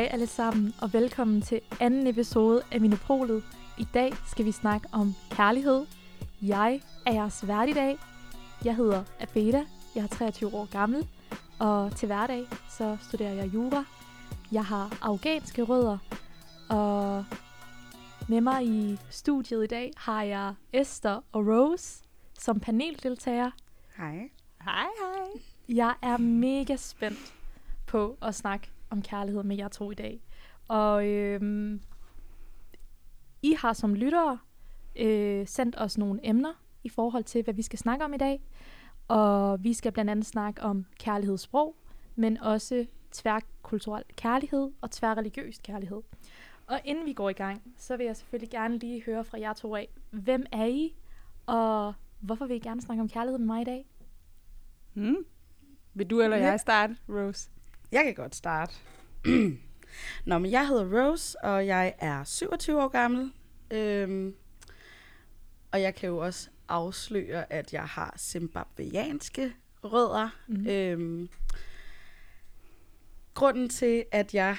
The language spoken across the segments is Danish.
Hej alle sammen, og velkommen til anden episode af Minopolet. I dag skal vi snakke om kærlighed. Jeg er jeres vært i dag. Jeg hedder Abeda, jeg er 23 år gammel, og til hverdag så studerer jeg jura. Jeg har afghanske rødder, og med mig i studiet i dag har jeg Esther og Rose som paneldeltager. Hej. Hej, hej. Jeg er mega spændt på at snakke om kærlighed med jer to i dag. Og øhm, I har som lyttere øh, sendt os nogle emner i forhold til, hvad vi skal snakke om i dag. Og vi skal blandt andet snakke om kærlighedssprog, men også tværkulturel kærlighed og tværreligiøs kærlighed. Og inden vi går i gang, så vil jeg selvfølgelig gerne lige høre fra jer to af, hvem er I, og hvorfor vil I gerne snakke om kærlighed med mig i dag? Hmm? Vil du eller jeg starte, Rose? Jeg kan godt starte. Nå, men jeg hedder Rose, og jeg er 27 år gammel. Øhm, og jeg kan jo også afsløre, at jeg har zimbabweanske rødder. Mhm. Øhm, grunden til, at jeg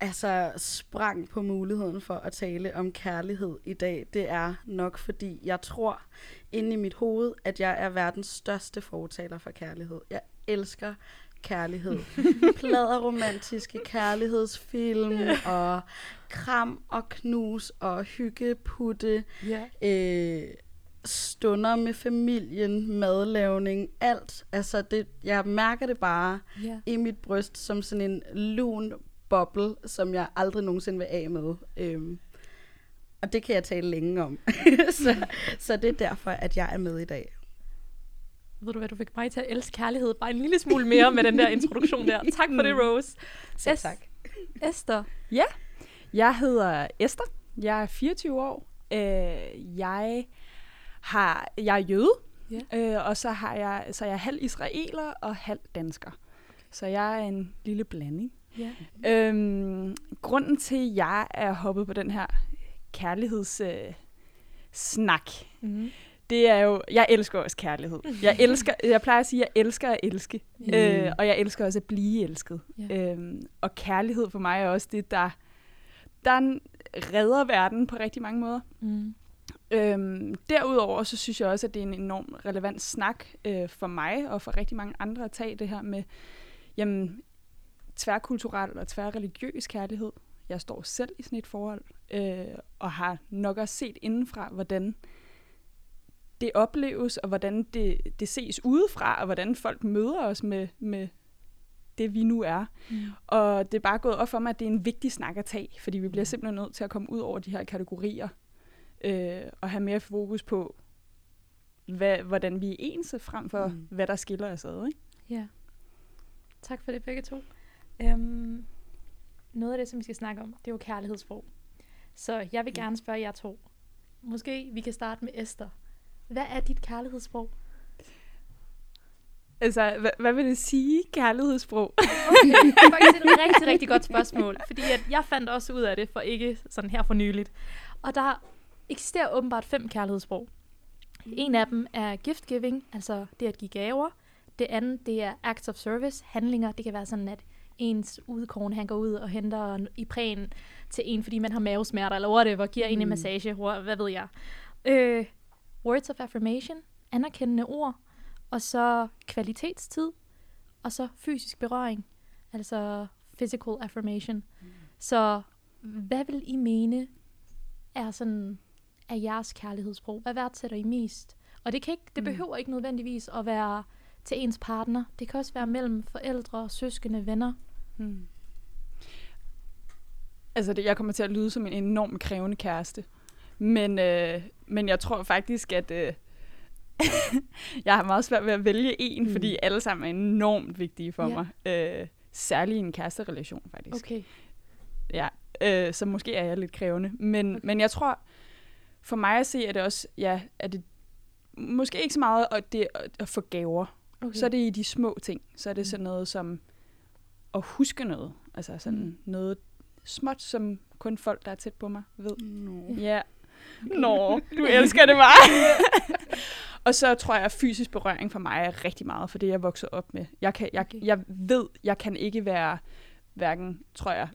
altså sprang på muligheden for at tale om kærlighed i dag, det er nok fordi, jeg tror inde i mit hoved, at jeg er verdens største fortaler for kærlighed. Jeg elsker kærlighed. Pladerromantiske kærlighedsfilm og kram og knus og hyggeputte, Ja. øh, stunder med familien, madlavning, alt. Altså, det, jeg mærker det bare ja. i mit bryst som sådan en lun boble, som jeg aldrig nogensinde vil af med. Øhm, og det kan jeg tale længe om. så, så det er derfor, at jeg er med i dag. Ved du hvad, du fik mig til at elske kærlighed bare en lille smule mere med den der introduktion der. Tak for det, Rose. Selv Es- tak. Esther. Jeg hedder Esther. Jeg er 24 år. Øh, jeg har jeg er jøde, Ja. øh, og så har jeg så jeg er halv israeler og halv dansker. Så jeg er en lille blanding. Ja. Øhm, grunden til, at jeg er hoppet på den her kærligheds øh, snak, Mm. Det er jo, jeg elsker også kærlighed. Jeg elsker, jeg plejer at sige, at jeg elsker at elske. Ja. Øh, og jeg elsker også at blive elsket. Ja. Øhm, og kærlighed for mig er også det, der, der redder verden på rigtig mange måder. Mm. Øhm, derudover så synes jeg også, at det er en enorm relevant snak øh, for mig og for rigtig mange andre at tage det her med jamen, tværkulturel og tværreligiøs kærlighed. Jeg står selv i sådan et forhold øh, og har nok også set indenfra, hvordan det opleves, og hvordan det, det ses udefra, og hvordan folk møder os med, med det, vi nu er. Mm. Og det er bare gået op for mig, at det er en vigtig snak at tage, fordi vi bliver simpelthen nødt til at komme ud over de her kategorier, øh, og have mere fokus på, hvad, hvordan vi er ens, frem for Mm. hvad der skiller os ad. Ikke? Ja. Tak for det begge to. Um, noget af det, som vi skal snakke om, det er jo kærlighedssprog. Så jeg vil gerne spørge jer to. Måske vi kan starte med Esther. Hvad er dit kærlighedssprog? Altså, hvad, hvad vil det sige, kærlighedssprog? Okay, det er faktisk et rigtig, rigtig godt spørgsmål. Fordi at jeg fandt også ud af det for ikke sådan her for nyligt. Og der eksisterer åbenbart fem kærlighedssprog. En af dem er gift giving, altså det at give gaver. Det andet, det er acts of service, handlinger. Det kan være sådan, at ens udkårne, han går ud og henter en- i prægen til en, fordi man har mavesmerter, eller whatever, giver en en Mm. massage, hvad ved jeg. Øh, words of affirmation, anerkendende ord, og så kvalitetstid, og så fysisk berøring, altså physical affirmation. Så hvad vil I mene er sådan er jeres kærlighedssprog? Hvad værdsætter I mest? Og det, kan ikke, det Mm. behøver ikke nødvendigvis at være til ens partner. Det kan også være mellem forældre, søskende, venner. Hmm. Altså, det, jeg kommer til at lyde som en enormt krævende kæreste. Men, øh, men jeg tror faktisk, at øh, jeg har meget svært ved at vælge en, Mm. fordi alle sammen er enormt vigtige for Ja. mig. Øh, særligt i en kæresterelation, faktisk. Okay. Ja, øh, så måske er jeg lidt krævende. Men, Okay. men jeg tror, for mig at se, er det også, ja, er det måske ikke så meget at, det, at, få gaver. okay. Så er det i de små ting. Så er det Mm. sådan noget som at huske noget. Altså sådan mm. noget småt, som kun folk, der er tæt på mig, ved. No. Ja. Nå, du elsker det bare. og så tror jeg, at fysisk berøring for mig er rigtig meget, for det jeg er vokset op med. Jeg, kan, jeg, jeg ved, jeg kan ikke være hverken, tror jeg,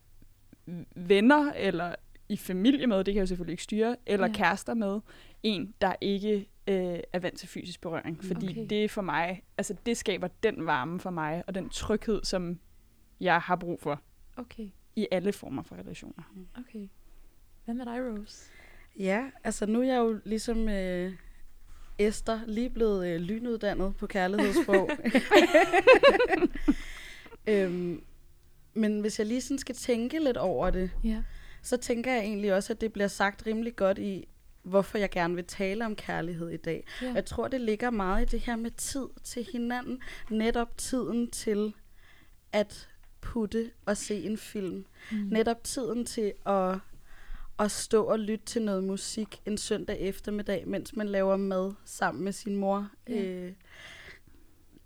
venner, eller i familie med, det kan jeg jo selvfølgelig ikke styre, eller Ja. kærester med, en, der ikke øh, er vant til fysisk berøring. Fordi Okay. det for mig, altså det skaber den varme for mig, og den tryghed, som jeg har brug for Okay, i alle former for relationer. okay. Hvad med dig, Rose? Ja, altså nu er jeg jo ligesom øh, Esther lige blevet øh, lynuddannet på kærlighedssprog. øhm, men hvis jeg lige sådan skal tænke lidt over det, Ja. så tænker jeg egentlig også, at det bliver sagt rimelig godt i, hvorfor jeg gerne vil tale om kærlighed i dag. ja. Jeg tror, det ligger meget i det her med tid til hinanden. Netop tiden til at putte og se en film. Mm. Netop tiden til at, at stå og lytte til noget musik en søndag eftermiddag, mens man laver mad sammen med sin mor. Ja. Øh,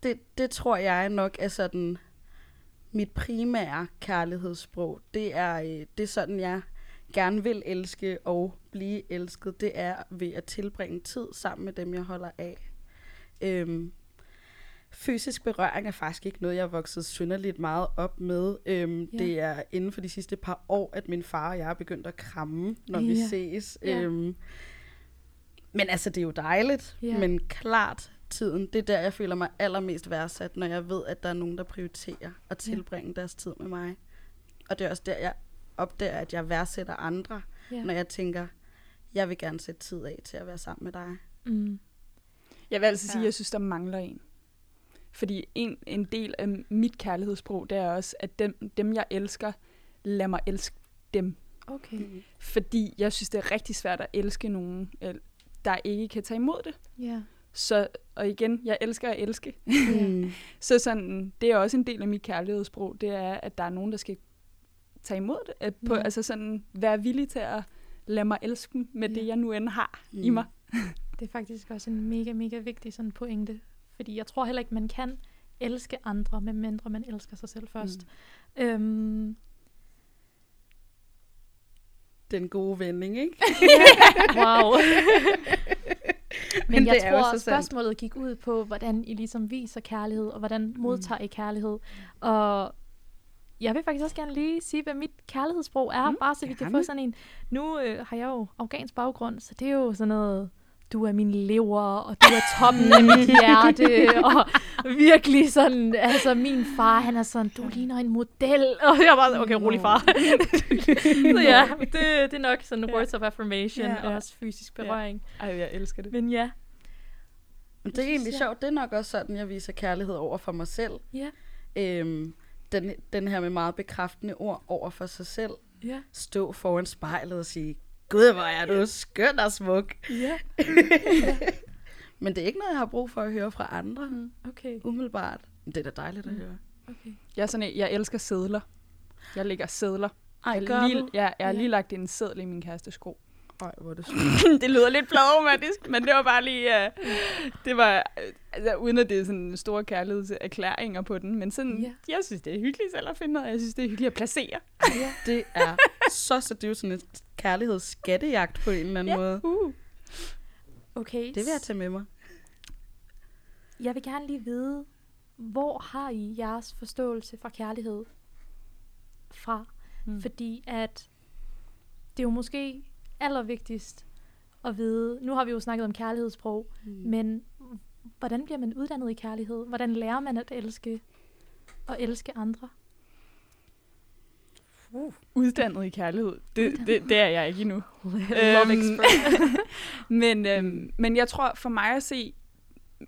det, det tror jeg nok er sådan mit primære kærlighedssprog. Det er, øh, det er sådan, jeg gerne vil elske og blive elsket. Det er ved at tilbringe tid sammen med dem, jeg holder af. Øhm, fysisk berøring er faktisk ikke noget, jeg er vokset synderligt meget op med. Øhm, Ja. ja. Det er inden for de sidste par år, at min far og jeg er begyndt at kramme, når vi Ja. ses. Ja. Øhm, men altså, det er jo dejligt. Ja. Men klart, tiden, det er der, jeg føler mig allermest værdsat, når jeg ved, at der er nogen, der prioriterer at tilbringe deres tid med mig. Og det er også der, jeg opdager, at jeg værdsætter andre, Ja. når jeg tænker, jeg vil gerne sætte tid af til at være sammen med dig. Mm. Jeg vil altså sige, Ja. at jeg synes, der mangler en. Fordi en, en del af mit kærlighedssprog, det er også, at dem, dem jeg elsker, lad mig elske dem. Okay. Fordi jeg synes, det er rigtig svært at elske nogen, øh, der ikke kan tage imod det. Ja. Så, og igen, jeg elsker at elske. Mm. Så sådan, det er også en del af mit kærlighedssprog, det er, at der er nogen, der skal tage imod det. At på, Ja. Altså sådan, være villig til at lade mig elske dem med Ja. det, jeg nu end har mm. i Mm. mig. Det er faktisk også en mega, mega vigtig sådan pointe. Fordi jeg tror heller ikke, man kan elske andre, medmindre man elsker sig selv først. Mm. Øhm, Den gode vending, ikke? wow. Men, Men jeg tror, at spørgsmålet gik ud på, hvordan I ligesom viser kærlighed, og hvordan modtager I kærlighed. Og jeg vil faktisk også gerne lige sige, hvad mit kærlighedssprog er, Mm, bare så vi kan få sådan en... Nu øh, har jeg jo afghansk baggrund, så det er jo sådan noget... Du er min lever, og du er toppen af mit hjerte, og virkelig sådan, altså min far, han er sådan, du ligner en model, og jeg var sådan, okay, rolig far. så ja, det, det er nok sådan Ja. words of affirmation, Ja, og og- også fysisk Ja. berøring. Ej, jeg elsker det. Men ja, Men det er egentlig sjovt. Det er nok også sådan, jeg viser kærlighed over for mig selv. ja, Øhm, den, den her med meget bekræftende ord over for sig selv. ja, Stå foran spejlet og sige, Gud, hvor er du skøn og smuk. ja. Men det er ikke noget, jeg har brug for at høre fra andre, Mm, okay, umiddelbart. Det er da dejligt at Mm. høre. okay. Jeg, er sådan, en- jeg elsker sædler. Jeg lægger sædler. Ej, jeg, gør har lige, du? jeg, jeg har Ja. lige lagt en sædel i min kæreste sko. Ej, hvor er det det lyder lidt pladromantisk, men det var bare lige... Uh, det var, altså, uden at det er sådan store kærlighedserklæringer på den, men sådan, Ja. ja. jeg synes, det er hyggeligt selv at finde noget. Jeg synes, det er hyggeligt at placere. Ja. Det er så, så det er jo sådan en kærlighedsskattejagt på en eller anden Ja. måde. Uh. Okay, Det vil jeg tage med mig. jeg vil gerne lige vide, hvor har I jeres forståelse fra kærlighed fra? Mm. Fordi at det er jo måske allervigtigst at vide, nu har vi jo snakket om kærlighedssprog, Mm. men hvordan bliver man uddannet i kærlighed? Hvordan lærer man at elske og elske andre? Uddannet i kærlighed. Det, det, det er jeg ikke endnu. Love Øhm, men, øhm, men jeg tror, for mig at se,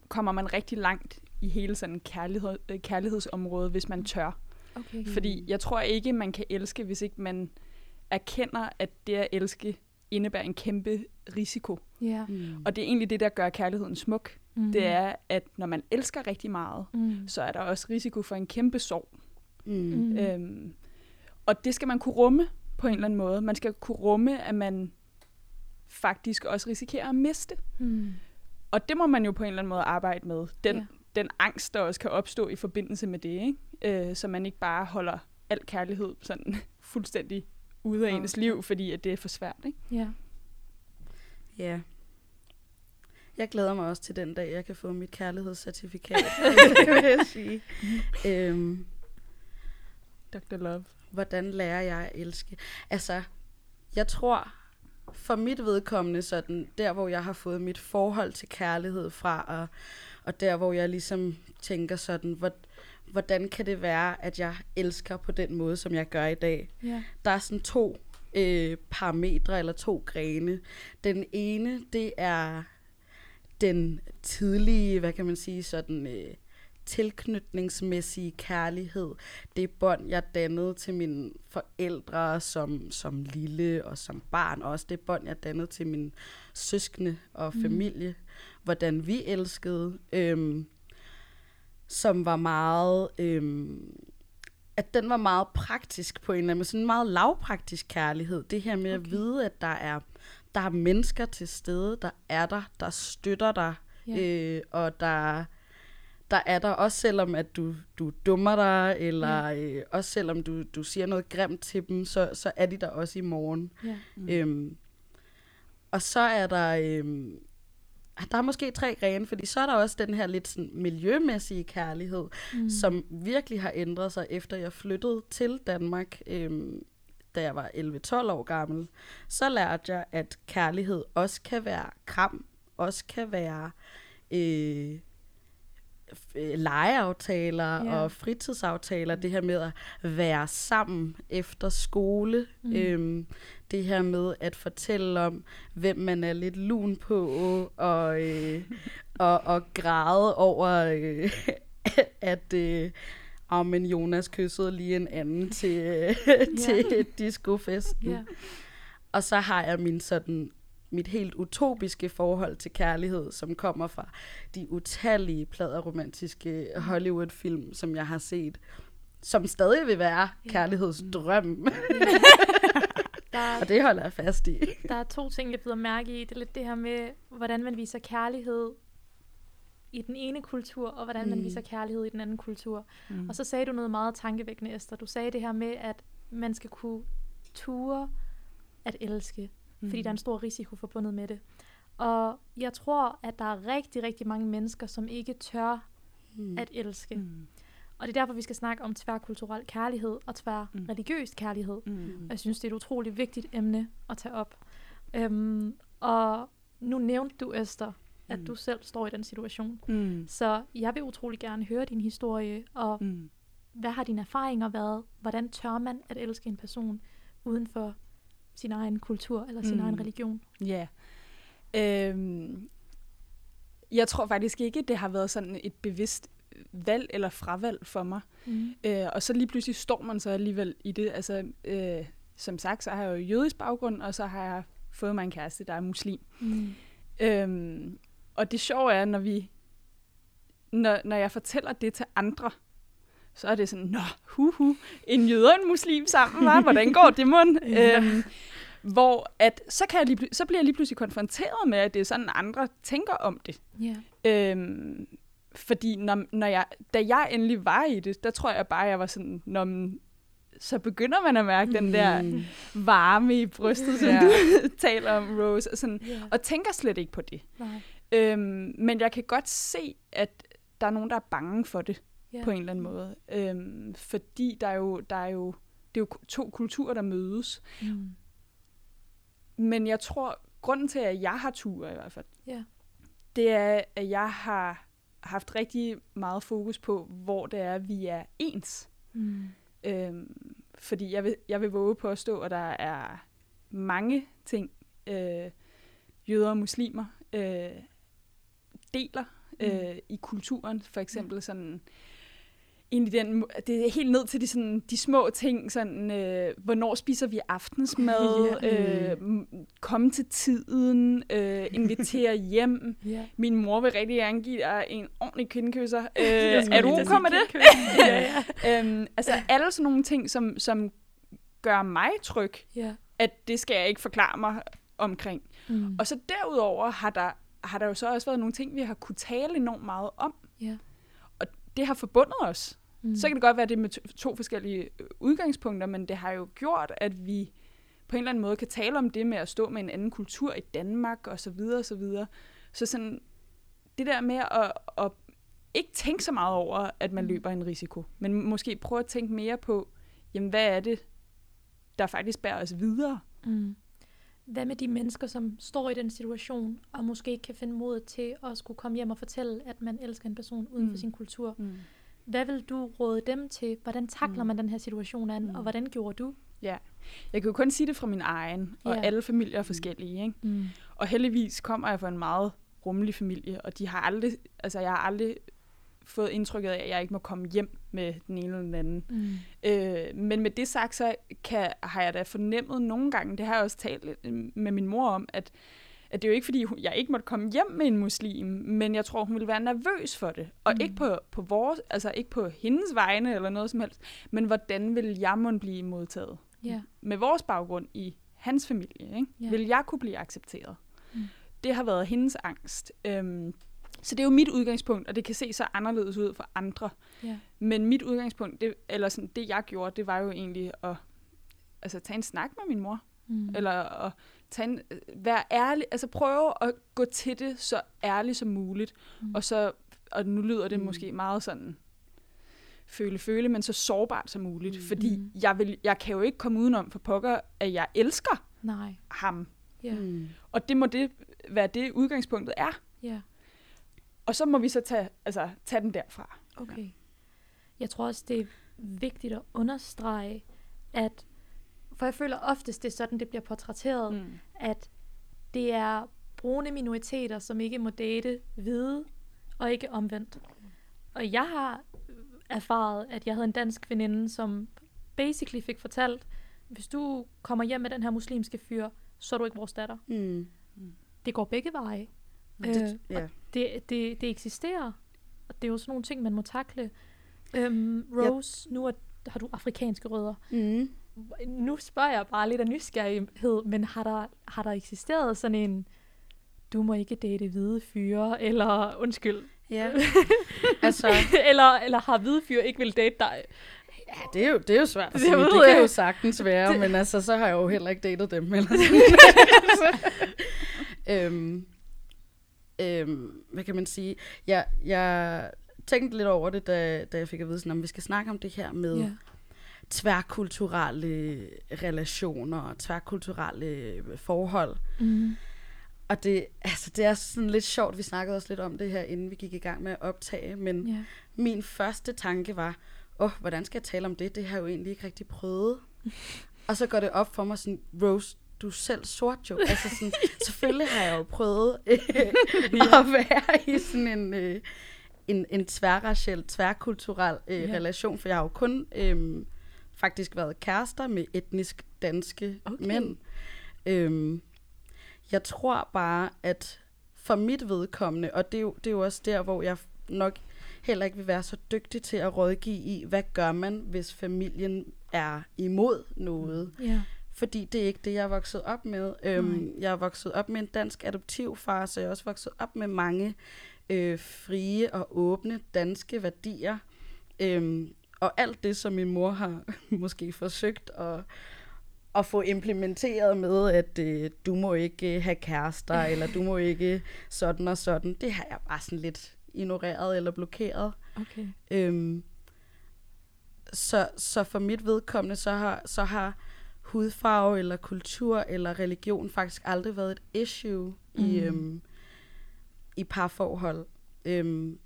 kommer man rigtig langt i hele sådan kærlighed, øh, kærlighedsområdet, hvis man tør. Okay. Fordi jeg tror ikke, man kan elske, hvis ikke man erkender, at det at elske indebærer en kæmpe risiko. Ja. Mm. Og det er egentlig det, der gør kærligheden smuk. Mm. Det er, at når man elsker rigtig meget, Mm. så er der også risiko for en kæmpe sorg. Mm. Mm. Øhm, og det skal man kunne rumme på en eller anden måde. Man skal kunne rumme, at man faktisk også risikerer at miste. Mm. Og det må man jo på en eller anden måde arbejde med. Den, Ja. ja. den angst, der også kan opstå i forbindelse med det, ikke? Øh, så man ikke bare holder al kærlighed sådan fuldstændig ude af Okay. ens liv, fordi at det er for svært. Ikke? Ja. Ja. Jeg glæder mig også til den dag, jeg kan få mit kærlighedscertifikat. det vil jeg sige. øhm, Dr. Love. Hvordan lærer jeg at elske? Altså, jeg tror, for mit vedkommende, sådan, der hvor jeg har fået mit forhold til kærlighed fra, og, og der hvor jeg ligesom tænker sådan, hvor, hvordan kan det være, at jeg elsker på den måde, som jeg gør i dag? Ja. Der er sådan to øh, parametre eller to grene. Den ene, det er den tidlige, hvad kan man sige, sådan øh, tilknytningsmæssige kærlighed. Det bånd, jeg dannede til mine forældre som, som lille og som barn også. Det bånd, jeg dannede til mine søskende og familie. Mm. Hvordan vi elskede. Øhm, som var meget... Øhm, at den var meget praktisk på en eller anden måde. Sådan en meget lavpraktisk kærlighed. Det her med okay. at vide, at der er, der er mennesker til stede, der er der, der støtter dig. Ja. Øh, og der, der er der også selvom, at du, du dummer dig, eller Ja. øh, også selvom du, du siger noget grimt til dem, så, så er de der også i morgen. Ja. Mm. Øhm, og så er der... Øhm, der er måske tre grene, fordi så er der også den her lidt sådan miljømæssige kærlighed, mm. som virkelig har ændret sig, efter jeg flyttede til Danmark, øhm, da jeg var 11-12 år gammel. Så lærte jeg, at kærlighed også kan være kram, også kan være øh, legeaftaler Ja. og fritidsaftaler. Det her med at være sammen efter skole. Mm. Øhm, det her med at fortælle om, hvem man er lidt lun på, og, øh, og, og græde over, øh, at øh, oh, men Jonas kyssede lige en anden til, øh, til discofesten. Ja. Og så har jeg min sådan mit helt utopiske forhold til kærlighed, som kommer fra de utallige pladeromantiske Hollywood-film, som jeg har set, som stadig vil være kærlighedsdrøm. Der, er, Og det holder jeg fast i. der er to ting, jeg bider mærke i. Det er lidt det her med, hvordan man viser kærlighed i den ene kultur, og hvordan man Mm. viser kærlighed i den anden kultur. Mm. Og så sagde du noget meget tankevækkende, Esther. Du sagde det her med, at man skal kunne ture at elske, fordi der er en stor risiko forbundet med det. Og jeg tror, at der er rigtig, rigtig mange mennesker, som ikke tør Mm. at elske. Mm. Og det er derfor, vi skal snakke om tværkulturel kærlighed og tværreligiøs kærlighed. Mm. Og jeg synes, det er et utroligt vigtigt emne at tage op. Øhm, og nu nævnte du, Esther, at Mm. du selv står i den situation. Mm. Så jeg vil utrolig gerne høre din historie, og Mm. hvad har dine erfaringer været? Hvordan tør man at elske en person uden for sin egen kultur eller sin Mm. egen religion? Ja. Øhm, jeg tror faktisk ikke, det har været sådan et bevidst valg eller fravalg for mig. Mm. Øh, og så lige pludselig står man så alligevel i det. Altså, øh, som sagt, så har jeg jo jødisk baggrund, og så har jeg fået mig en kæreste, der er muslim. Mm. Øhm, og det sjove er, når vi, når, når jeg fortæller det til andre, så er det sådan, nå, hu, hu en jøde og en muslim sammen, hva? hvordan går det, mund? Øhm, hvor at, så, kan jeg lige, så bliver jeg lige pludselig konfronteret med, at det er sådan, andre tænker om det. Ja. Øhm, fordi når, når jeg, da jeg endelig var i det, der tror jeg bare, jeg var sådan, når man, så begynder man at mærke den der Mm. varme i brystet, som Ja. du taler om, Rose, og, sådan, Ja. og tænker slet ikke på det. Nej. Øhm, men jeg kan godt se, at der er nogen, der er bange for det Ja. på en eller anden måde. Øhm, fordi der er, jo, der er jo, det er jo to kulturer, der mødes. Mm. Men jeg tror, grunden til, at jeg har tur i hvert fald, Ja. det er, at jeg har haft rigtig meget fokus på, hvor det er, vi er ens. Mm. Øhm, fordi jeg vil, jeg vil våge på at stå, at der er mange ting, øh, jøder og muslimer øh, deler øh, i kulturen. For eksempel sådan, egentlig den, det er helt ned til de, sådan, de små ting, sådan, øh, hvornår spiser vi aftensmad, Ja. øh, komme til tiden, øh, invitere hjem. Ja. Min mor vil rigtig gerne give dig en ordentlig kindkysser. Øh, er du okay med det? ja, ja. øhm, altså alle sådan nogle ting, som, som gør mig tryg, ja. at det skal jeg ikke forklare mig omkring. Mm. Og så derudover har der, har der jo så også været nogle ting, vi har kunne tale enormt meget om. Ja. Og det har forbundet os. Mm. Så kan det godt være, at det er med to, to forskellige øh, udgangspunkter, men det har jo gjort, at vi på en eller anden måde kan tale om det med at stå med en anden kultur i Danmark og så videre og så videre. Så sådan, det der med at, at ikke tænke så meget over, at man Mm. løber en risiko, men måske prøve at tænke mere på, jamen hvad er det, der faktisk bærer os videre? Mm. Hvad med de mennesker, som står i den situation, og måske ikke kan finde mod til at skulle komme hjem og fortælle, at man elsker en person uden for Mm. sin kultur? Mm. Hvad vil du råde dem til? Hvordan takler Mm. man den her situation an, Mm. og hvordan gjorde du? Ja, jeg kan jo kun sige det fra min egen, og Ja. alle familier er forskellige, ikke? Mm. Og heldigvis kommer jeg fra en meget rummelig familie, og de har aldrig, altså jeg har aldrig fået indtrykket af, at jeg ikke må komme hjem med den ene eller den anden. Mm. Øh, men med det sagt, så kan, har jeg da fornemmet nogle gange, det har jeg også talt med min mor om, at, at det er jo ikke, fordi hun- jeg ikke måtte komme hjem med en muslim, men jeg tror, hun ville være nervøs for det. Og Mm. ikke, på, på vores, altså ikke på hendes vegne eller noget som helst, men hvordan vil jeg må blive modtaget? Ja. Med vores baggrund i hans familie, ikke? Ja. vil jeg kunne blive accepteret? Mm. Det har været hendes angst. Øhm, så det er jo mit udgangspunkt, og det kan se så anderledes ud for andre. Ja. Men mit udgangspunkt, det, eller sådan, det jeg gjorde, det var jo egentlig at altså, tage en snak med min mor. Mm. Eller at tage en, øh, være ærlig, altså prøve at gå til det så ærligt som muligt. Mm. Og så, og nu lyder det Mm. måske meget sådan, føle-føle, men så sårbart som muligt. Mm. Fordi Mm. jeg, vil, jeg kan jo ikke komme udenom for pokker, at jeg elsker Nej. ham. Ja. Mm. Og det må det være det udgangspunktet er. Ja. Og så må vi så tage, altså, tage den derfra. Okay. Jeg tror også, det er vigtigt at understrege, at for jeg føler oftest, det er sådan, det bliver portrætteret, mm. at det er brune minoriteter, som ikke må date hvide, og ikke omvendt. Og jeg har erfaret, at jeg havde en dansk veninde, som basically fik fortalt, hvis du kommer hjem med den her muslimske fyr, så er du ikke vores datter. Mm. Det går begge veje. Det, Øh, ja. Det, det, det eksisterer, og det er jo sådan nogle ting, man må takle. Øhm, Rose, nu er, har du afrikanske rødder. Mm. Nu spørger jeg bare lidt af nysgerrighed, men har der, har der eksisteret sådan en, du må ikke date hvide fyre, eller undskyld, Ja. altså, eller, eller har hvide fyre ikke vil date dig? ja, det er jo, det er jo svært at Det sige. Det, det kan jo sagtens være, men altså, så har jeg jo heller ikke datet dem. Eller øhm, øhm, hvad kan man sige? Jeg, jeg tænkte lidt over det, da, da jeg fik at vide, sådan, om vi skal snakke om det her med Ja. Tværkulturelle relationer og tværkulturelle forhold. Mm. Og det, altså, det er sådan lidt sjovt, vi snakkede også lidt om det her, inden vi gik i gang med at optage, men Ja. min første tanke var, åh, oh, hvordan skal jeg tale om det? Det har jeg jo egentlig ikke rigtig prøvet. og så går det op for mig sådan, Rose, du er selv sort jo. Altså sådan, selvfølgelig har jeg jo prøvet øh, at være i sådan en, øh, en, en tværraciel, tværkulturel øh, Ja. relation, for jeg har jo kun øh, faktisk været kærester med etnisk danske Okay. mænd. Øhm, jeg tror bare, at for mit vedkommende, og det er, jo, det er jo også der, hvor jeg nok heller ikke vil være så dygtig til at rådgive i, hvad gør man, hvis familien er imod noget. Ja. Fordi det er ikke det, jeg er vokset op med. Øhm, jeg er vokset op med en dansk adoptivfar, så jeg er også vokset op med mange øh, frie og åbne danske værdier. Øhm, og alt det, som min mor har måske forsøgt at, at få implementeret med, at øh, du må ikke øh, have kærester, eller du må ikke sådan og sådan, det har jeg bare sådan lidt ignoreret eller blokeret. Okay. Øhm, så, så for mit vedkommende, så har, så har hudfarve eller kultur eller religion faktisk aldrig været et issue mm. i, øhm, i parforhold. Øhm,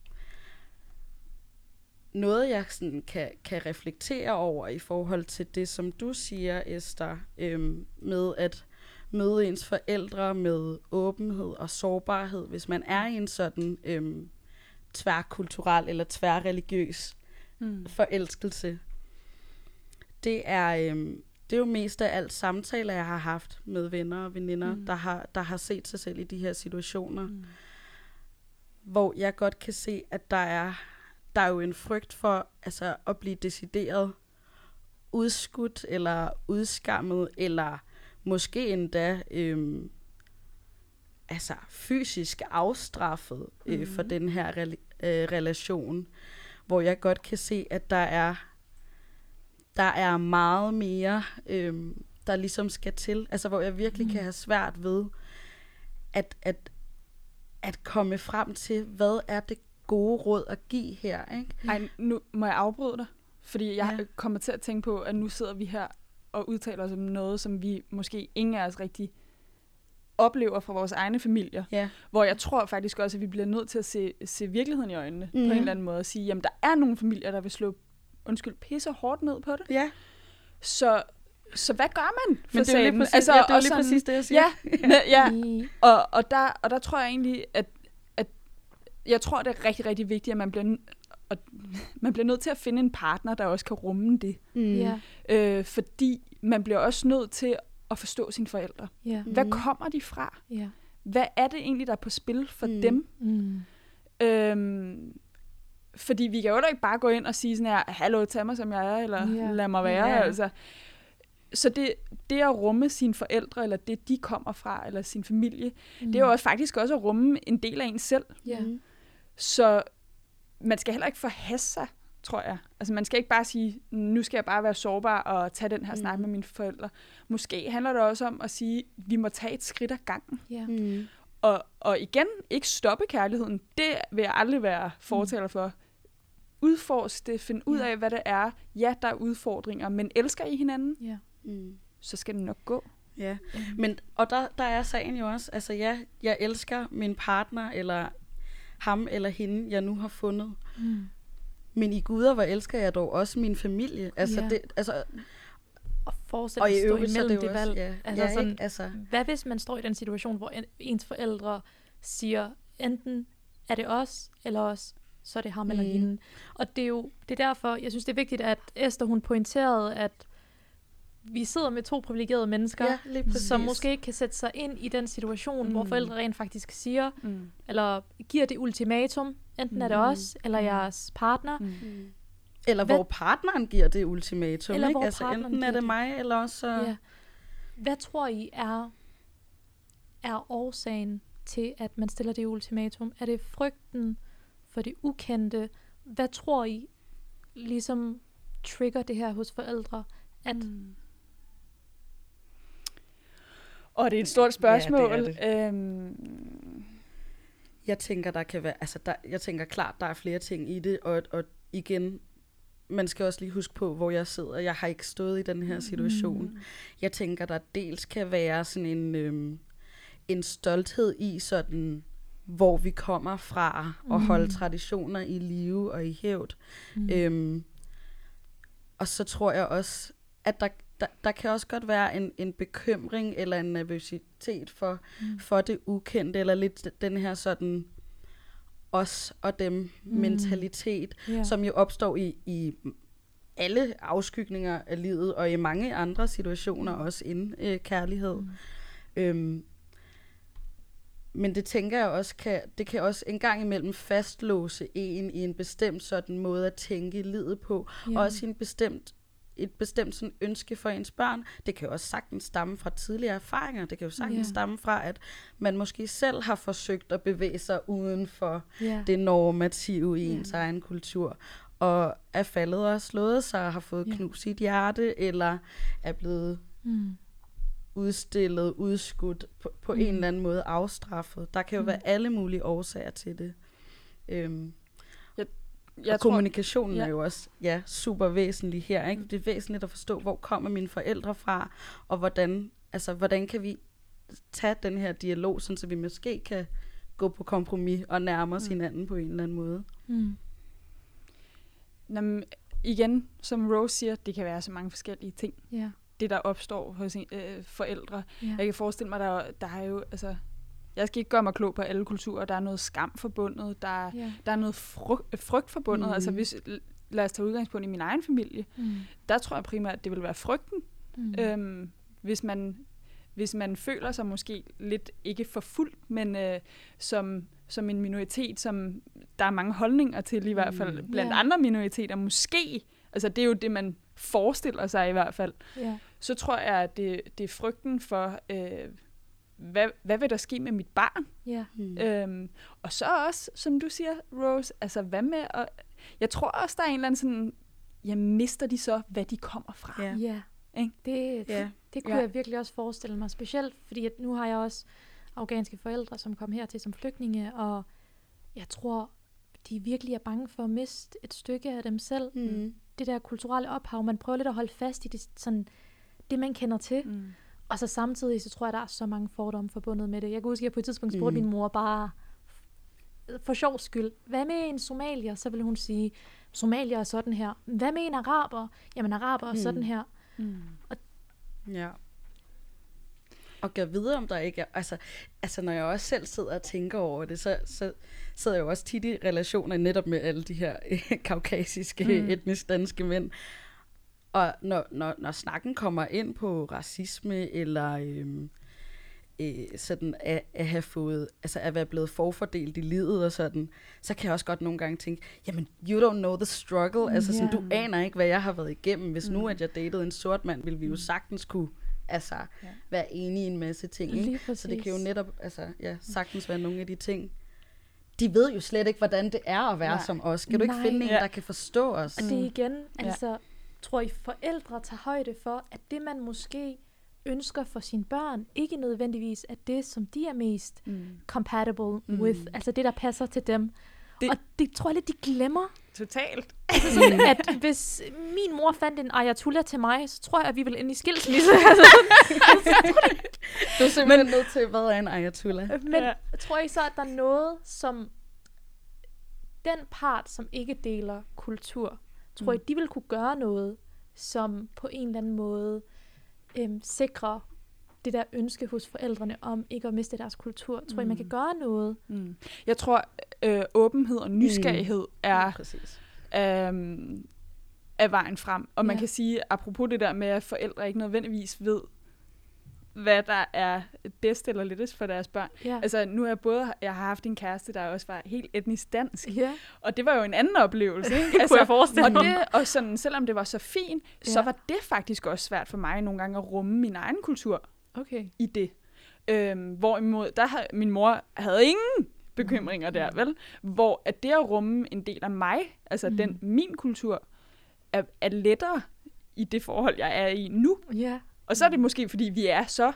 noget, jeg sådan kan, kan reflektere over i forhold til det, som du siger, Esther, øhm, med at møde ens forældre med åbenhed og sårbarhed, hvis man er i en sådan øhm, tværkulturel eller tværreligiøs Mm. forelskelse. Det er, øhm, det er jo mest af alt samtaler, jeg har haft med venner og veninder, mm. Der, har, der har set sig selv i de her situationer. Mm. hvor jeg godt kan se, at der er, der er jo en frygt for altså, at blive decideret udskudt eller udskammet, eller måske endda øhm, altså fysisk afstraffet øh, mm. for Mhm. den her rela- øh, relation, hvor jeg godt kan se, at der er der er meget mere, øhm, der ligesom skal til. Altså, hvor jeg virkelig mm. kan have svært ved at, at, at komme frem til, hvad er det gode råd at give her, ikke? Ej, nu må jeg afbryde dig. Fordi jeg Ja. kommer til at tænke på, at nu sidder vi her og udtaler os om noget, som vi måske ingen af os rigtig oplever fra vores egne familier. Ja. Hvor jeg tror faktisk også, at vi bliver nødt til at se, se virkeligheden i øjnene mm. på Mhm. en eller anden måde. Og sige, jamen der er nogle familier, der vil slå undskyld, pisse hårdt ned på det. Ja, Så, så hvad gør man? For men det er jo lige præcis, altså, ja, det er lige sådan- præcis det, jeg siger. Ja, ja. Og, og, der, og der tror jeg egentlig, at jeg tror, det er rigtig, rigtig vigtigt, at man bliver, at man bliver nødt til at finde en partner, der også kan rumme det. Mm. ja, Øh, fordi man bliver også nødt til at forstå sine forældre. Mm. Hvad kommer de fra? ja. Hvad er det egentlig, der er på spil for Mm. mm. dem? Mm. Øhm, fordi vi kan jo heller ikke bare gå ind og sige sådan her, hallo, tag mig som jeg er, eller Ja. lad mig være. Ja. Altså. Så det, det at rumme sine forældre, eller det de kommer fra, eller sin familie, Mm. det er jo også faktisk også at rumme en del af en selv. Ja. Mm. Så man skal heller ikke forhaste sig, tror jeg. Altså man skal ikke bare sige, nu skal jeg bare være sårbar og tage den her mm. snak Mm. med mine forældre. Måske handler det også om at sige, vi må tage et skridt ad gangen. Ja. Mm. Og, og igen, ikke stoppe kærligheden. Det vil jeg aldrig være fortaler for. Udforsk det, find ud af, hvad det er. Ja, der er udfordringer, men elsker I hinanden, Ja. Mm. så skal det nok gå. Ja, men og der, der er sagen jo også, altså ja, jeg elsker min partner, eller ham eller hende, jeg nu har fundet. Mm. Men i guder, hvor elsker jeg dog også min familie. Altså, Ja. det, altså, Og forestil og at stå imellem det det også, valg. ja, Altså ja, sådan- ikke? Altså, Hvad hvis man står i den situation, hvor en, ens forældre siger, enten er det os, eller os, så er det ham mm. eller hende. Og det er jo det er derfor, jeg synes, det er vigtigt, at Esther, hun pointerede, at vi sidder med to privilegerede mennesker, ja, som måske ikke kan sætte sig ind i den situation, mm. hvor Mm. forældre rent faktisk siger, Mm. eller giver det ultimatum, enten mm. er det Mm. os, eller jeres partner. Mm. Mm. Eller Hvad- hvor partneren giver det ultimatum, Eller ikke? hvor Altså, partneren enten er det det. mig, eller også... så- Ja. Hvad tror I er, er årsagen til, at man stiller det ultimatum? Er det frygten for det ukendte? Hvad tror I ligesom trigger det her hos forældre? At, Mm. Og det er et stort spørgsmål. Ja, det er Øhm, Jeg tænker, der kan være, altså der, jeg tænker klart, der er flere ting i det, og, og igen, man skal også lige huske på, hvor jeg sidder. Jeg har ikke stået i den her situation. Mm. Jeg tænker, der dels kan være sådan en, øhm, en stolthed i sådan, hvor vi kommer fra, og Mm. holde traditioner i live og i hævd. Mm. Øhm, og så tror jeg også, at der, der, der kan også godt være en, en bekymring eller en nervøsitet for, Mm. for det ukendte, eller lidt den her sådan os og dem Mm. mentalitet, ja. som jo opstår i, i alle afskygninger af livet, og i mange andre situationer, Mm. også inden øh, kærlighed. Mm. Øhm, men det tænker jeg også kan, det kan også en gang imellem fastlåse en i en bestemt sådan måde at tænke livet på, Ja. og også i en bestemt et bestemt sådan ønske for ens børn. Det kan jo også sagtens stamme fra tidligere erfaringer. Det kan jo sagtens Ja. stamme fra, at man måske selv har forsøgt at bevæge sig uden for ja. det normative i Ja. ens egen kultur, og er faldet og slået sig og har fået knust sit hjerte, eller er blevet Mm. udstillet, udskudt, på, på mm. en eller anden måde afstraffet. Der kan jo mm. være alle mulige årsager til det. Øhm, jeg og tror, kommunikationen ja. er jo også ja, super væsentlig her. Ikke? Det er væsentligt at forstå, hvor kommer mine forældre fra, og hvordan, altså, hvordan kan vi tage den her dialog, sådan, så vi måske kan gå på kompromis og nærme os Mm. hinanden på en eller anden måde. Mm. Jamen, igen, som Rose siger, det kan være så mange forskellige ting, Ja. det der opstår hos en, øh, forældre. Ja. Jeg kan forestille mig, der, der er jo, altså, jeg skal ikke gøre mig klog på alle kulturer, der er noget skam forbundet, der, er- Ja. der er noget frygt, frygt forbundet. Mhm. Altså, hvis, lad os tage udgangspunkt i min egen familie, Mm. der tror jeg primært, at det vil være frygten. Mm. Mm. Øhm, hvis man hvis man føler sig måske lidt ikke forfulgt, men øh, som, som en minoritet, som der er mange holdninger til i hvert fald, Mm. blandt Ja. andre minoriteter måske, altså det er jo det, man forestiller sig i hvert fald, Ja. så tror jeg, at det, det er frygten for, øh, hvad, hvad vil der ske med mit barn? Ja. Mm. Øhm, og så også, som du siger, Rose, altså hvad med at... Jeg tror også, der er en eller anden sådan... Ja, mister de så, hvad de kommer fra? Ja. Ja. Ikke? Det, Ja. det kunne Ja. jeg virkelig også forestille mig. Specielt fordi, at nu har jeg også afghanske forældre, som kom hertil som flygtninge, og jeg tror, de virkelig er bange for at miste et stykke af dem selv. Mm. det der kulturelle ophav. Man prøver lidt at holde fast i det, sådan, det man kender til. Mm. Og så samtidig, så tror jeg, der er så mange fordomme forbundet med det. Jeg kan huske, at jeg på et tidspunkt spurgte Mm. min mor bare for sjov skyld, hvad med en somalier? Så ville hun sige, somalier er sådan her. Hvad med en araber? Jamen, araber er Mm. sådan her. Mm. Ja. Og gør videre, om der ikke er... Altså, altså, når jeg også selv sidder og tænker over det, så, så sidder jeg jo også tit i relationer netop med alle de her øh, kaukasiske, mm. etnisk danske mænd. Og når, når, når snakken kommer ind på racisme, eller øhm, øh, sådan at, at have fået, altså at være blevet forfordelt i livet og sådan, så kan jeg også godt nogle gange tænke, jamen, you don't know the struggle. Altså, sådan, Ja. du aner ikke, hvad jeg har været igennem. Hvis nu, Mm. at jeg datede en sort mand, ville vi jo sagtens kunne altså, Ja. være enige i en masse ting. Ikke? Så det kan jo netop altså, ja, sagtens være nogle af de ting. De ved jo slet ikke, hvordan det er at være Nej. Som os. Kan du ikke Nej. finde en, der kan forstå os? Og det er Mm. igen, Ja. altså, tror I forældre tager højde for, at det man måske ønsker for sine børn, ikke nødvendigvis er det, som de er mest Mm. compatible Mm. with, altså det, der passer til dem. Det- og det tror jeg lidt, de glemmer. Totalt. Altså sådan, at hvis min mor fandt en ayatollah til mig, så tror jeg, at vi ville ind i skilsmisse. altså, Du er simpelthen nødt til, hvad er en ayatollah? men Ja. ja. tror I så, at der er noget, som den part, som ikke deler kultur, tror I, Mm. de vil kunne gøre noget, som på en eller anden måde øhm, sikrer det der ønske hos forældrene om ikke at miste deres kultur? Tror I, man kan Mm. gøre noget? Mm. Jeg tror, øh, åbenhed og nysgerrighed mm. er, Præcis. øhm, er vejen frem. Og man Ja. kan sige, apropos det der med, at forældre ikke nødvendigvis ved, hvad der er bedst eller lettest for deres børn. Ja. Altså, nu er jeg både, jeg har haft en kæreste, der også var helt etnisk dansk, ja. og det var jo en anden oplevelse. Ikke? Det kunne jeg forestille og mig. det, og sådan, selvom det var så fint, ja. så var det faktisk også svært for mig nogle gange at rumme min egen kultur Okay. i det. Øhm, hvorimod, der havde, min mor havde ingen bekymringer der, vel? Hvor at det at rumme en del af mig, altså Mm. mm. den min kultur, er, er lettere i det forhold, jeg er i nu. Ja. Og så er det måske, fordi vi er så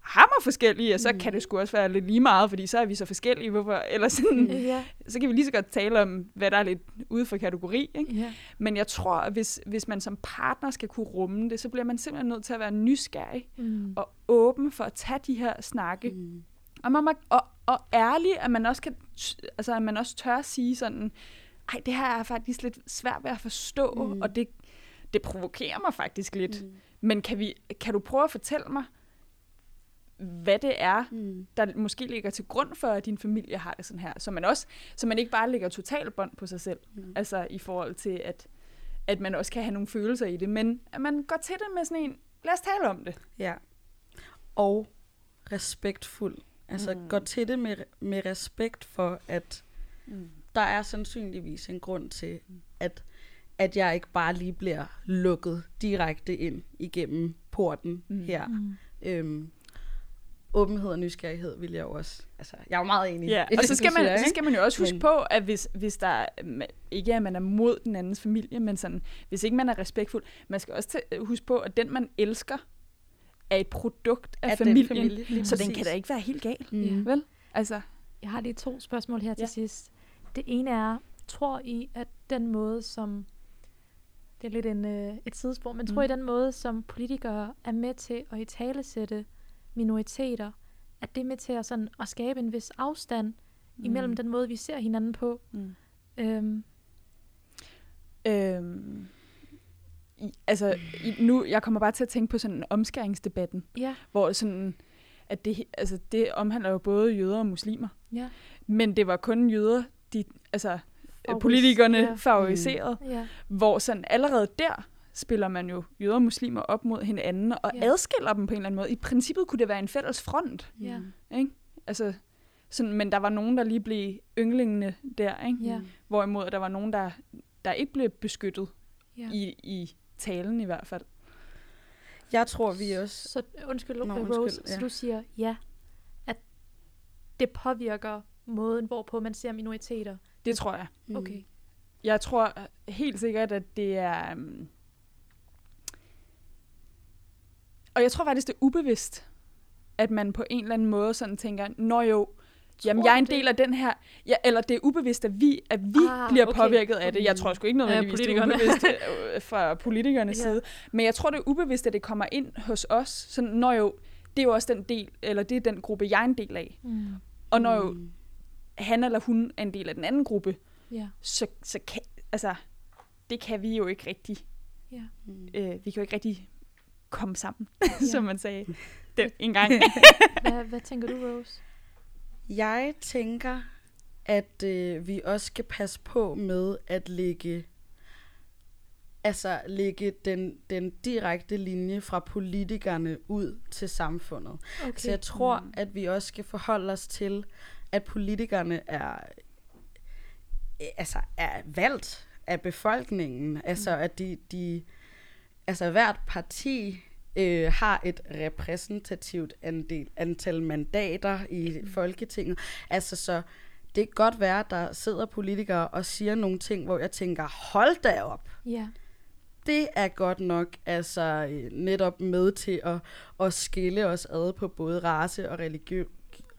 hammer forskellige, og så Mm. kan det sgu også være lidt lige meget, fordi så er vi så forskellige, hvorfor, eller sådan, Ja. så kan vi lige så godt tale om, hvad der er lidt ude for kategori, ikke? Ja. Men jeg tror, at hvis, hvis man som partner skal kunne rumme det, så bliver man simpelthen nødt til at være nysgerrig Mm. og åben for at tage de her snakke. Mm. Og, man, må- og, og ærlig, at man også kan, altså at man også tør at sige sådan, ej, det her er faktisk lidt svært ved at forstå, Mm. og det, det provokerer mig faktisk lidt. Mm. Men kan, vi, kan du prøve at fortælle mig, hvad det er, Mm. der måske ligger til grund for, at din familie har det sådan her, så man også, så man ikke bare lægger totalt bånd på sig selv, Mm. altså i forhold til, at, at man også kan have nogle følelser i det, men at man går til det med sådan en, lad os tale om det. Ja. Og respektfuld. Altså Mm. mm. gå til det med, med respekt for, at Mm. der er sandsynligvis en grund til, at, at jeg ikke bare lige bliver lukket direkte ind igennem porten Mm. her. Mm. Øhm, åbenhed og nysgerrighed vil jeg jo også. Altså, jeg er jo meget enig Ja, i og så skal, man, siger, så skal man jo også huske Men- på, at hvis, hvis der ikke er, at man er mod den andens familie, men sådan, hvis ikke man er respektfuld, man skal også huske på, at den man elsker, er et produkt af At den familien, familie, så den kan da ikke være helt gal, Mm. vel? Altså, Jeg har lige to spørgsmål her til Ja. sidst. Det ene er, tror I, at den måde, som... Det er lidt en, øh, et sidespor, men tror Mm. I, den måde, som politikere er med til at italesætte minoriteter, at det er med til at, sådan, at skabe en vis afstand mm. imellem den måde, vi ser hinanden på? Mm. Øhm, Øhm, i, altså, i, nu, jeg kommer bare til at tænke på sådan en omskæringsdebatten, ja, hvor sådan, at det, altså, det omhandler jo både jøder og muslimer. ja, Men det var kun jøder, de, altså, Favoris- politikerne ja. favoriserede. ja, hvor sådan allerede der spiller man jo jøder og muslimer op mod hinanden og Ja. adskiller dem på en eller anden måde. I princippet kunne det være en fælles front, ja, Mm. ikke? Altså, sådan, men der var nogen, der lige blev ynglingene der, ikke? ja, Hvorimod der var nogen, der, der ikke blev beskyttet ja. i, i talen i hvert fald. Jeg tror, vi også... Så undskyld, Nå, Nå, undskyld, Rose, ja. så du siger ja, at det påvirker måden, hvorpå man ser minoriteter. Det tror jeg. Mm. Okay. Jeg tror helt sikkert, at det er... Um... Og jeg tror faktisk, det er ubevidst, at man på en eller anden måde sådan tænker, nå jo, Jamen, jeg er en del af den her, ja, eller det er ubevidst, at vi, at vi Ah, bliver okay. påvirket af det. Jeg tror sgu ikke nødvendigvis, det er ubevidst øh, fra politikernes Ja. side. Men jeg tror, det er ubevidst, at det kommer ind hos os. Så når jo, det er jo også den del, eller det er den gruppe, jeg er en del af. Mm. Og når jo Mm. Han eller hun er en del af den anden gruppe, Ja. så, så kan, altså, det kan vi jo ikke rigtig. Ja. Mm. Øh, vi kan jo ikke rigtig komme sammen, Ja. som man sagde den en gang. Hvad, hvad tænker du, Rose? Jeg tænker, at øh, vi også skal passe på med at lægge altså lægge den, den direkte linje fra politikerne ud til samfundet. Okay. Så jeg tror, Mm. at vi også skal forholde os til, at politikerne er, øh, altså er valgt af befolkningen. Altså at de, de altså hvert parti øh, har et repræsentativt andel, antal mandater i Mm. Folketinget. Altså så det kan godt være, at der sidder politikere og siger nogle ting, hvor jeg tænker, hold da op Ja. det er godt nok altså øh, netop med til at, at skille os ad på både race og religion.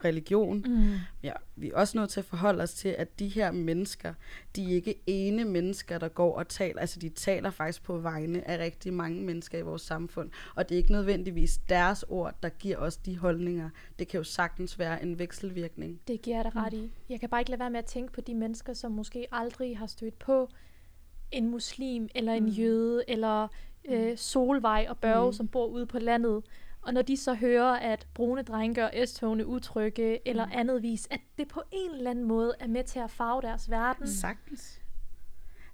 Religion. Mm. Ja, vi er også nødt til at forholde os til, at de her mennesker, de er ikke ene mennesker, der går og taler. Altså, de taler faktisk på vegne af rigtig mange mennesker i vores samfund. Og det er ikke nødvendigvis deres ord, der giver os de holdninger. Det kan jo sagtens være en vekselvirkning. Det giver jeg dig ret i. Jeg kan bare ikke lade være med at tænke på de mennesker, som måske aldrig har stødt på en muslim, eller en Mm. jøde, eller øh, Solvej og Børge, Mm. mm. som bor ude på landet. Og når de så hører, at brune drenge gør S-togene utrygge, eller Mm. andet vis, at det på en eller anden måde er med til at farve deres verden. Sagtens.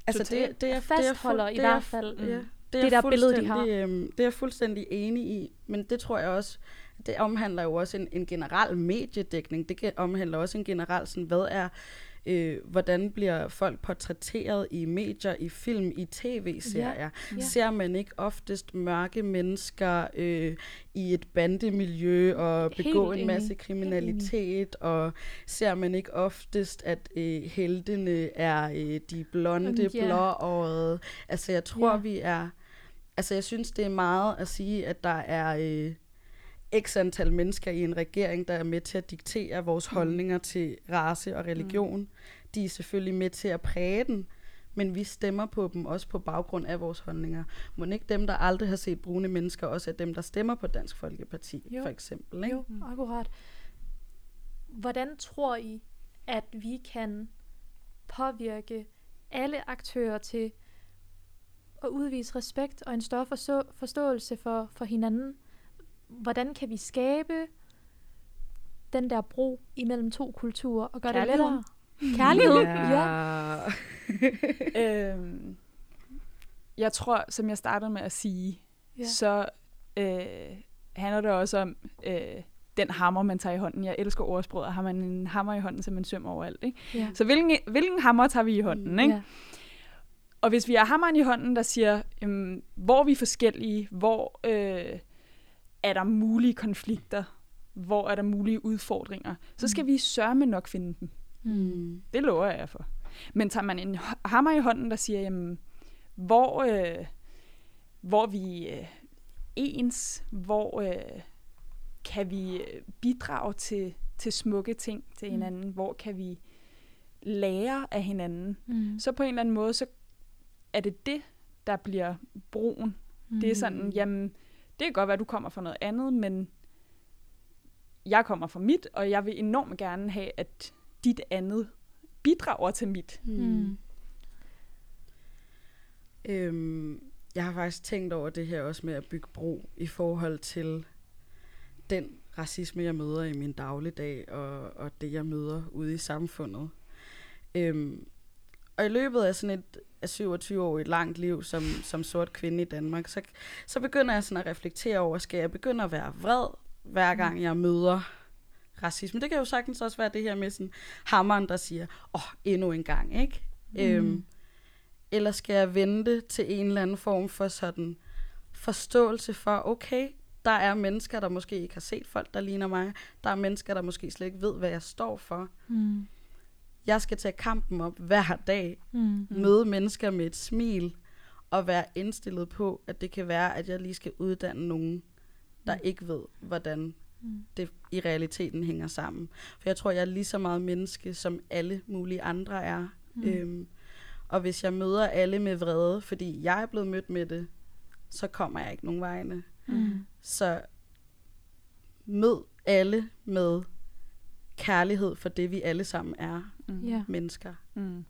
Altså, det, det, er, Fastholder det er, i det er, hvert fald, Ja, mm, det, er det der billede, de fuldstændig, Øhm, det er jeg fuldstændig enig i, men det tror jeg også, det omhandler jo også en, en generel mediedækning. Det omhandler også en generel, sådan, hvad er, øh, hvordan bliver folk portrætteret i medier, i film, i tv-serier. Ja. Ja. Ser man ikke oftest mørke mennesker øh, i et bandemiljø og Helt begå en enig. masse Helt kriminalitet, og ser man ikke oftest, at øh, heltene er øh, de blonde, Ja. blåårede. Altså jeg tror, Ja. vi er... Altså jeg synes, det er meget at sige, at der er øh, x antal mennesker i en regering, der er med til at diktere vores Mm. holdninger til race og religion. Mm. De er selvfølgelig med til at præge den, men vi stemmer på dem også på baggrund af vores holdninger. Må ikke dem, der aldrig har set brune mennesker, også er dem, der stemmer på Dansk Folkeparti, Jo. for eksempel. Ikke? Jo, akkurat. Hvordan tror I, at vi kan påvirke alle aktører til at udvise respekt og en større forstå- forståelse for, for hinanden? Hvordan kan vi skabe den der bro imellem to kulturer og gøre det lettere? Kærlighed, ja. ja. øhm, jeg tror, som jeg startede med at sige, Ja. så øh, handler det også om øh, den hammer, man tager i hånden. Jeg elsker ordsproget, har man en hammer i hånden, så man svømmer overalt. Ikke? ja. Så hvilken, hvilken hammer tager vi i hånden? Ikke? ja. Og hvis vi har hammeren i hånden, der siger, øhm, hvor er vi forskellige, hvor øh, er der mulige konflikter, hvor er der mulige udfordringer, så skal Mm. vi sørge nok finde dem. Mm. Det lover jeg for. Men tager man en hammer i hånden, der siger, jamen, hvor, øh, hvor vi øh, ens, hvor øh, kan vi øh, bidrage til, til smukke ting til Mm. hinanden, hvor kan vi lære af hinanden, Mm. så på en eller anden måde, så er det det, der bliver broen. Det er sådan, Mm. jamen, det kan godt være, at du kommer fra noget andet, men jeg kommer fra mit, og jeg vil enormt gerne have, at dit andet bidrager til mit. Mm. Øhm, jeg har faktisk tænkt over det her også med at bygge bro i forhold til den racisme, jeg møder i min dagligdag, og, og det, jeg møder ude i samfundet. Øhm, og i løbet af sådan et af 27 år i et langt liv som, som sort kvinde i Danmark, så, så begynder jeg sådan at reflektere over, skal jeg begynde at være vred, hver gang jeg møder racisme. Det kan jo sagtens også være det her med sådan hammeren, der siger, åh, oh, endnu en gang, ikke? Mm. Øhm, eller skal jeg vente til en eller anden form for sådan forståelse for, okay, der er mennesker, der måske ikke har set folk, der ligner mig. Der er mennesker, der måske slet ikke ved, hvad jeg står for. Mm. Jeg skal tage kampen op hver dag, Mm. møde mennesker med et smil, og være indstillet på, at det kan være, at jeg lige skal uddanne nogen, der ikke ved, hvordan Mm. det i realiteten hænger sammen. For jeg tror, jeg er lige så meget menneske, som alle mulige andre er. Mm. Mm. Øhm, og hvis jeg møder alle med vrede, fordi jeg er blevet mødt med det, så kommer jeg ikke nogen vegne. Mm. Så mød alle med kærlighed for det, vi alle sammen er. Mm. Ja. Mennesker. Mm.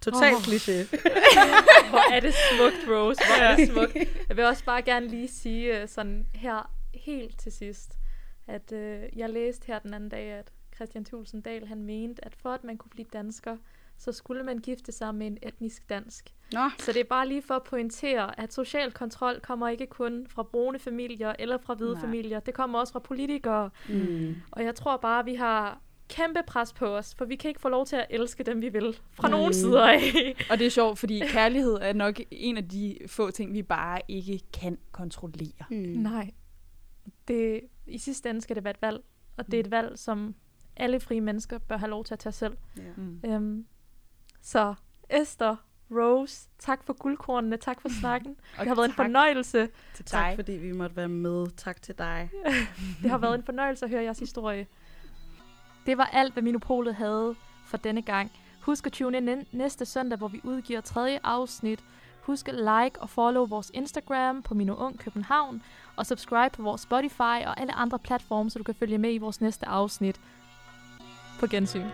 Totalt Åh. oh. kliché. Hvor er det smukt, Rose. Hvor er det smukt. Jeg vil også bare gerne lige sige øh, sådan her helt til sidst, at øh, jeg læste her den anden dag, at Christian Thulsen Dahl, han mente, at for at man kunne blive dansker, så skulle man gifte sig med en etnisk dansk. Nå, Så det er bare lige for at pointere, at social kontrol kommer ikke kun fra brune familier eller fra hvide Nej. familier. Det kommer også fra politikere. mm. Og jeg tror bare, vi har kæmpe pres på os, for vi kan ikke få lov til at elske dem, vi vil. Fra nogen Mm. sider af. Og det er sjovt, fordi kærlighed er nok en af de få ting, vi bare ikke kan kontrollere. Mm. Nej. Det, I sidste ende skal det være et valg, og det er et valg, som alle frie mennesker bør have lov til at tage selv. Ja. Mm. Øhm, så Esther, Rose, tak for guldkornene, tak for snakken. Og Det har været en tak fornøjelse. til Tak dig. fordi vi måtte være med. Tak til dig. Det har været en fornøjelse at høre jeres historie. Det var alt, hvad Minopolet havde for denne gang. Husk at tune ind næste søndag, hvor vi udgiver tredje afsnit. Husk at like og follow vores Instagram på Mino Ung København, og subscribe på vores Spotify og alle andre platforme, så du kan følge med i vores næste afsnit. På gensyn.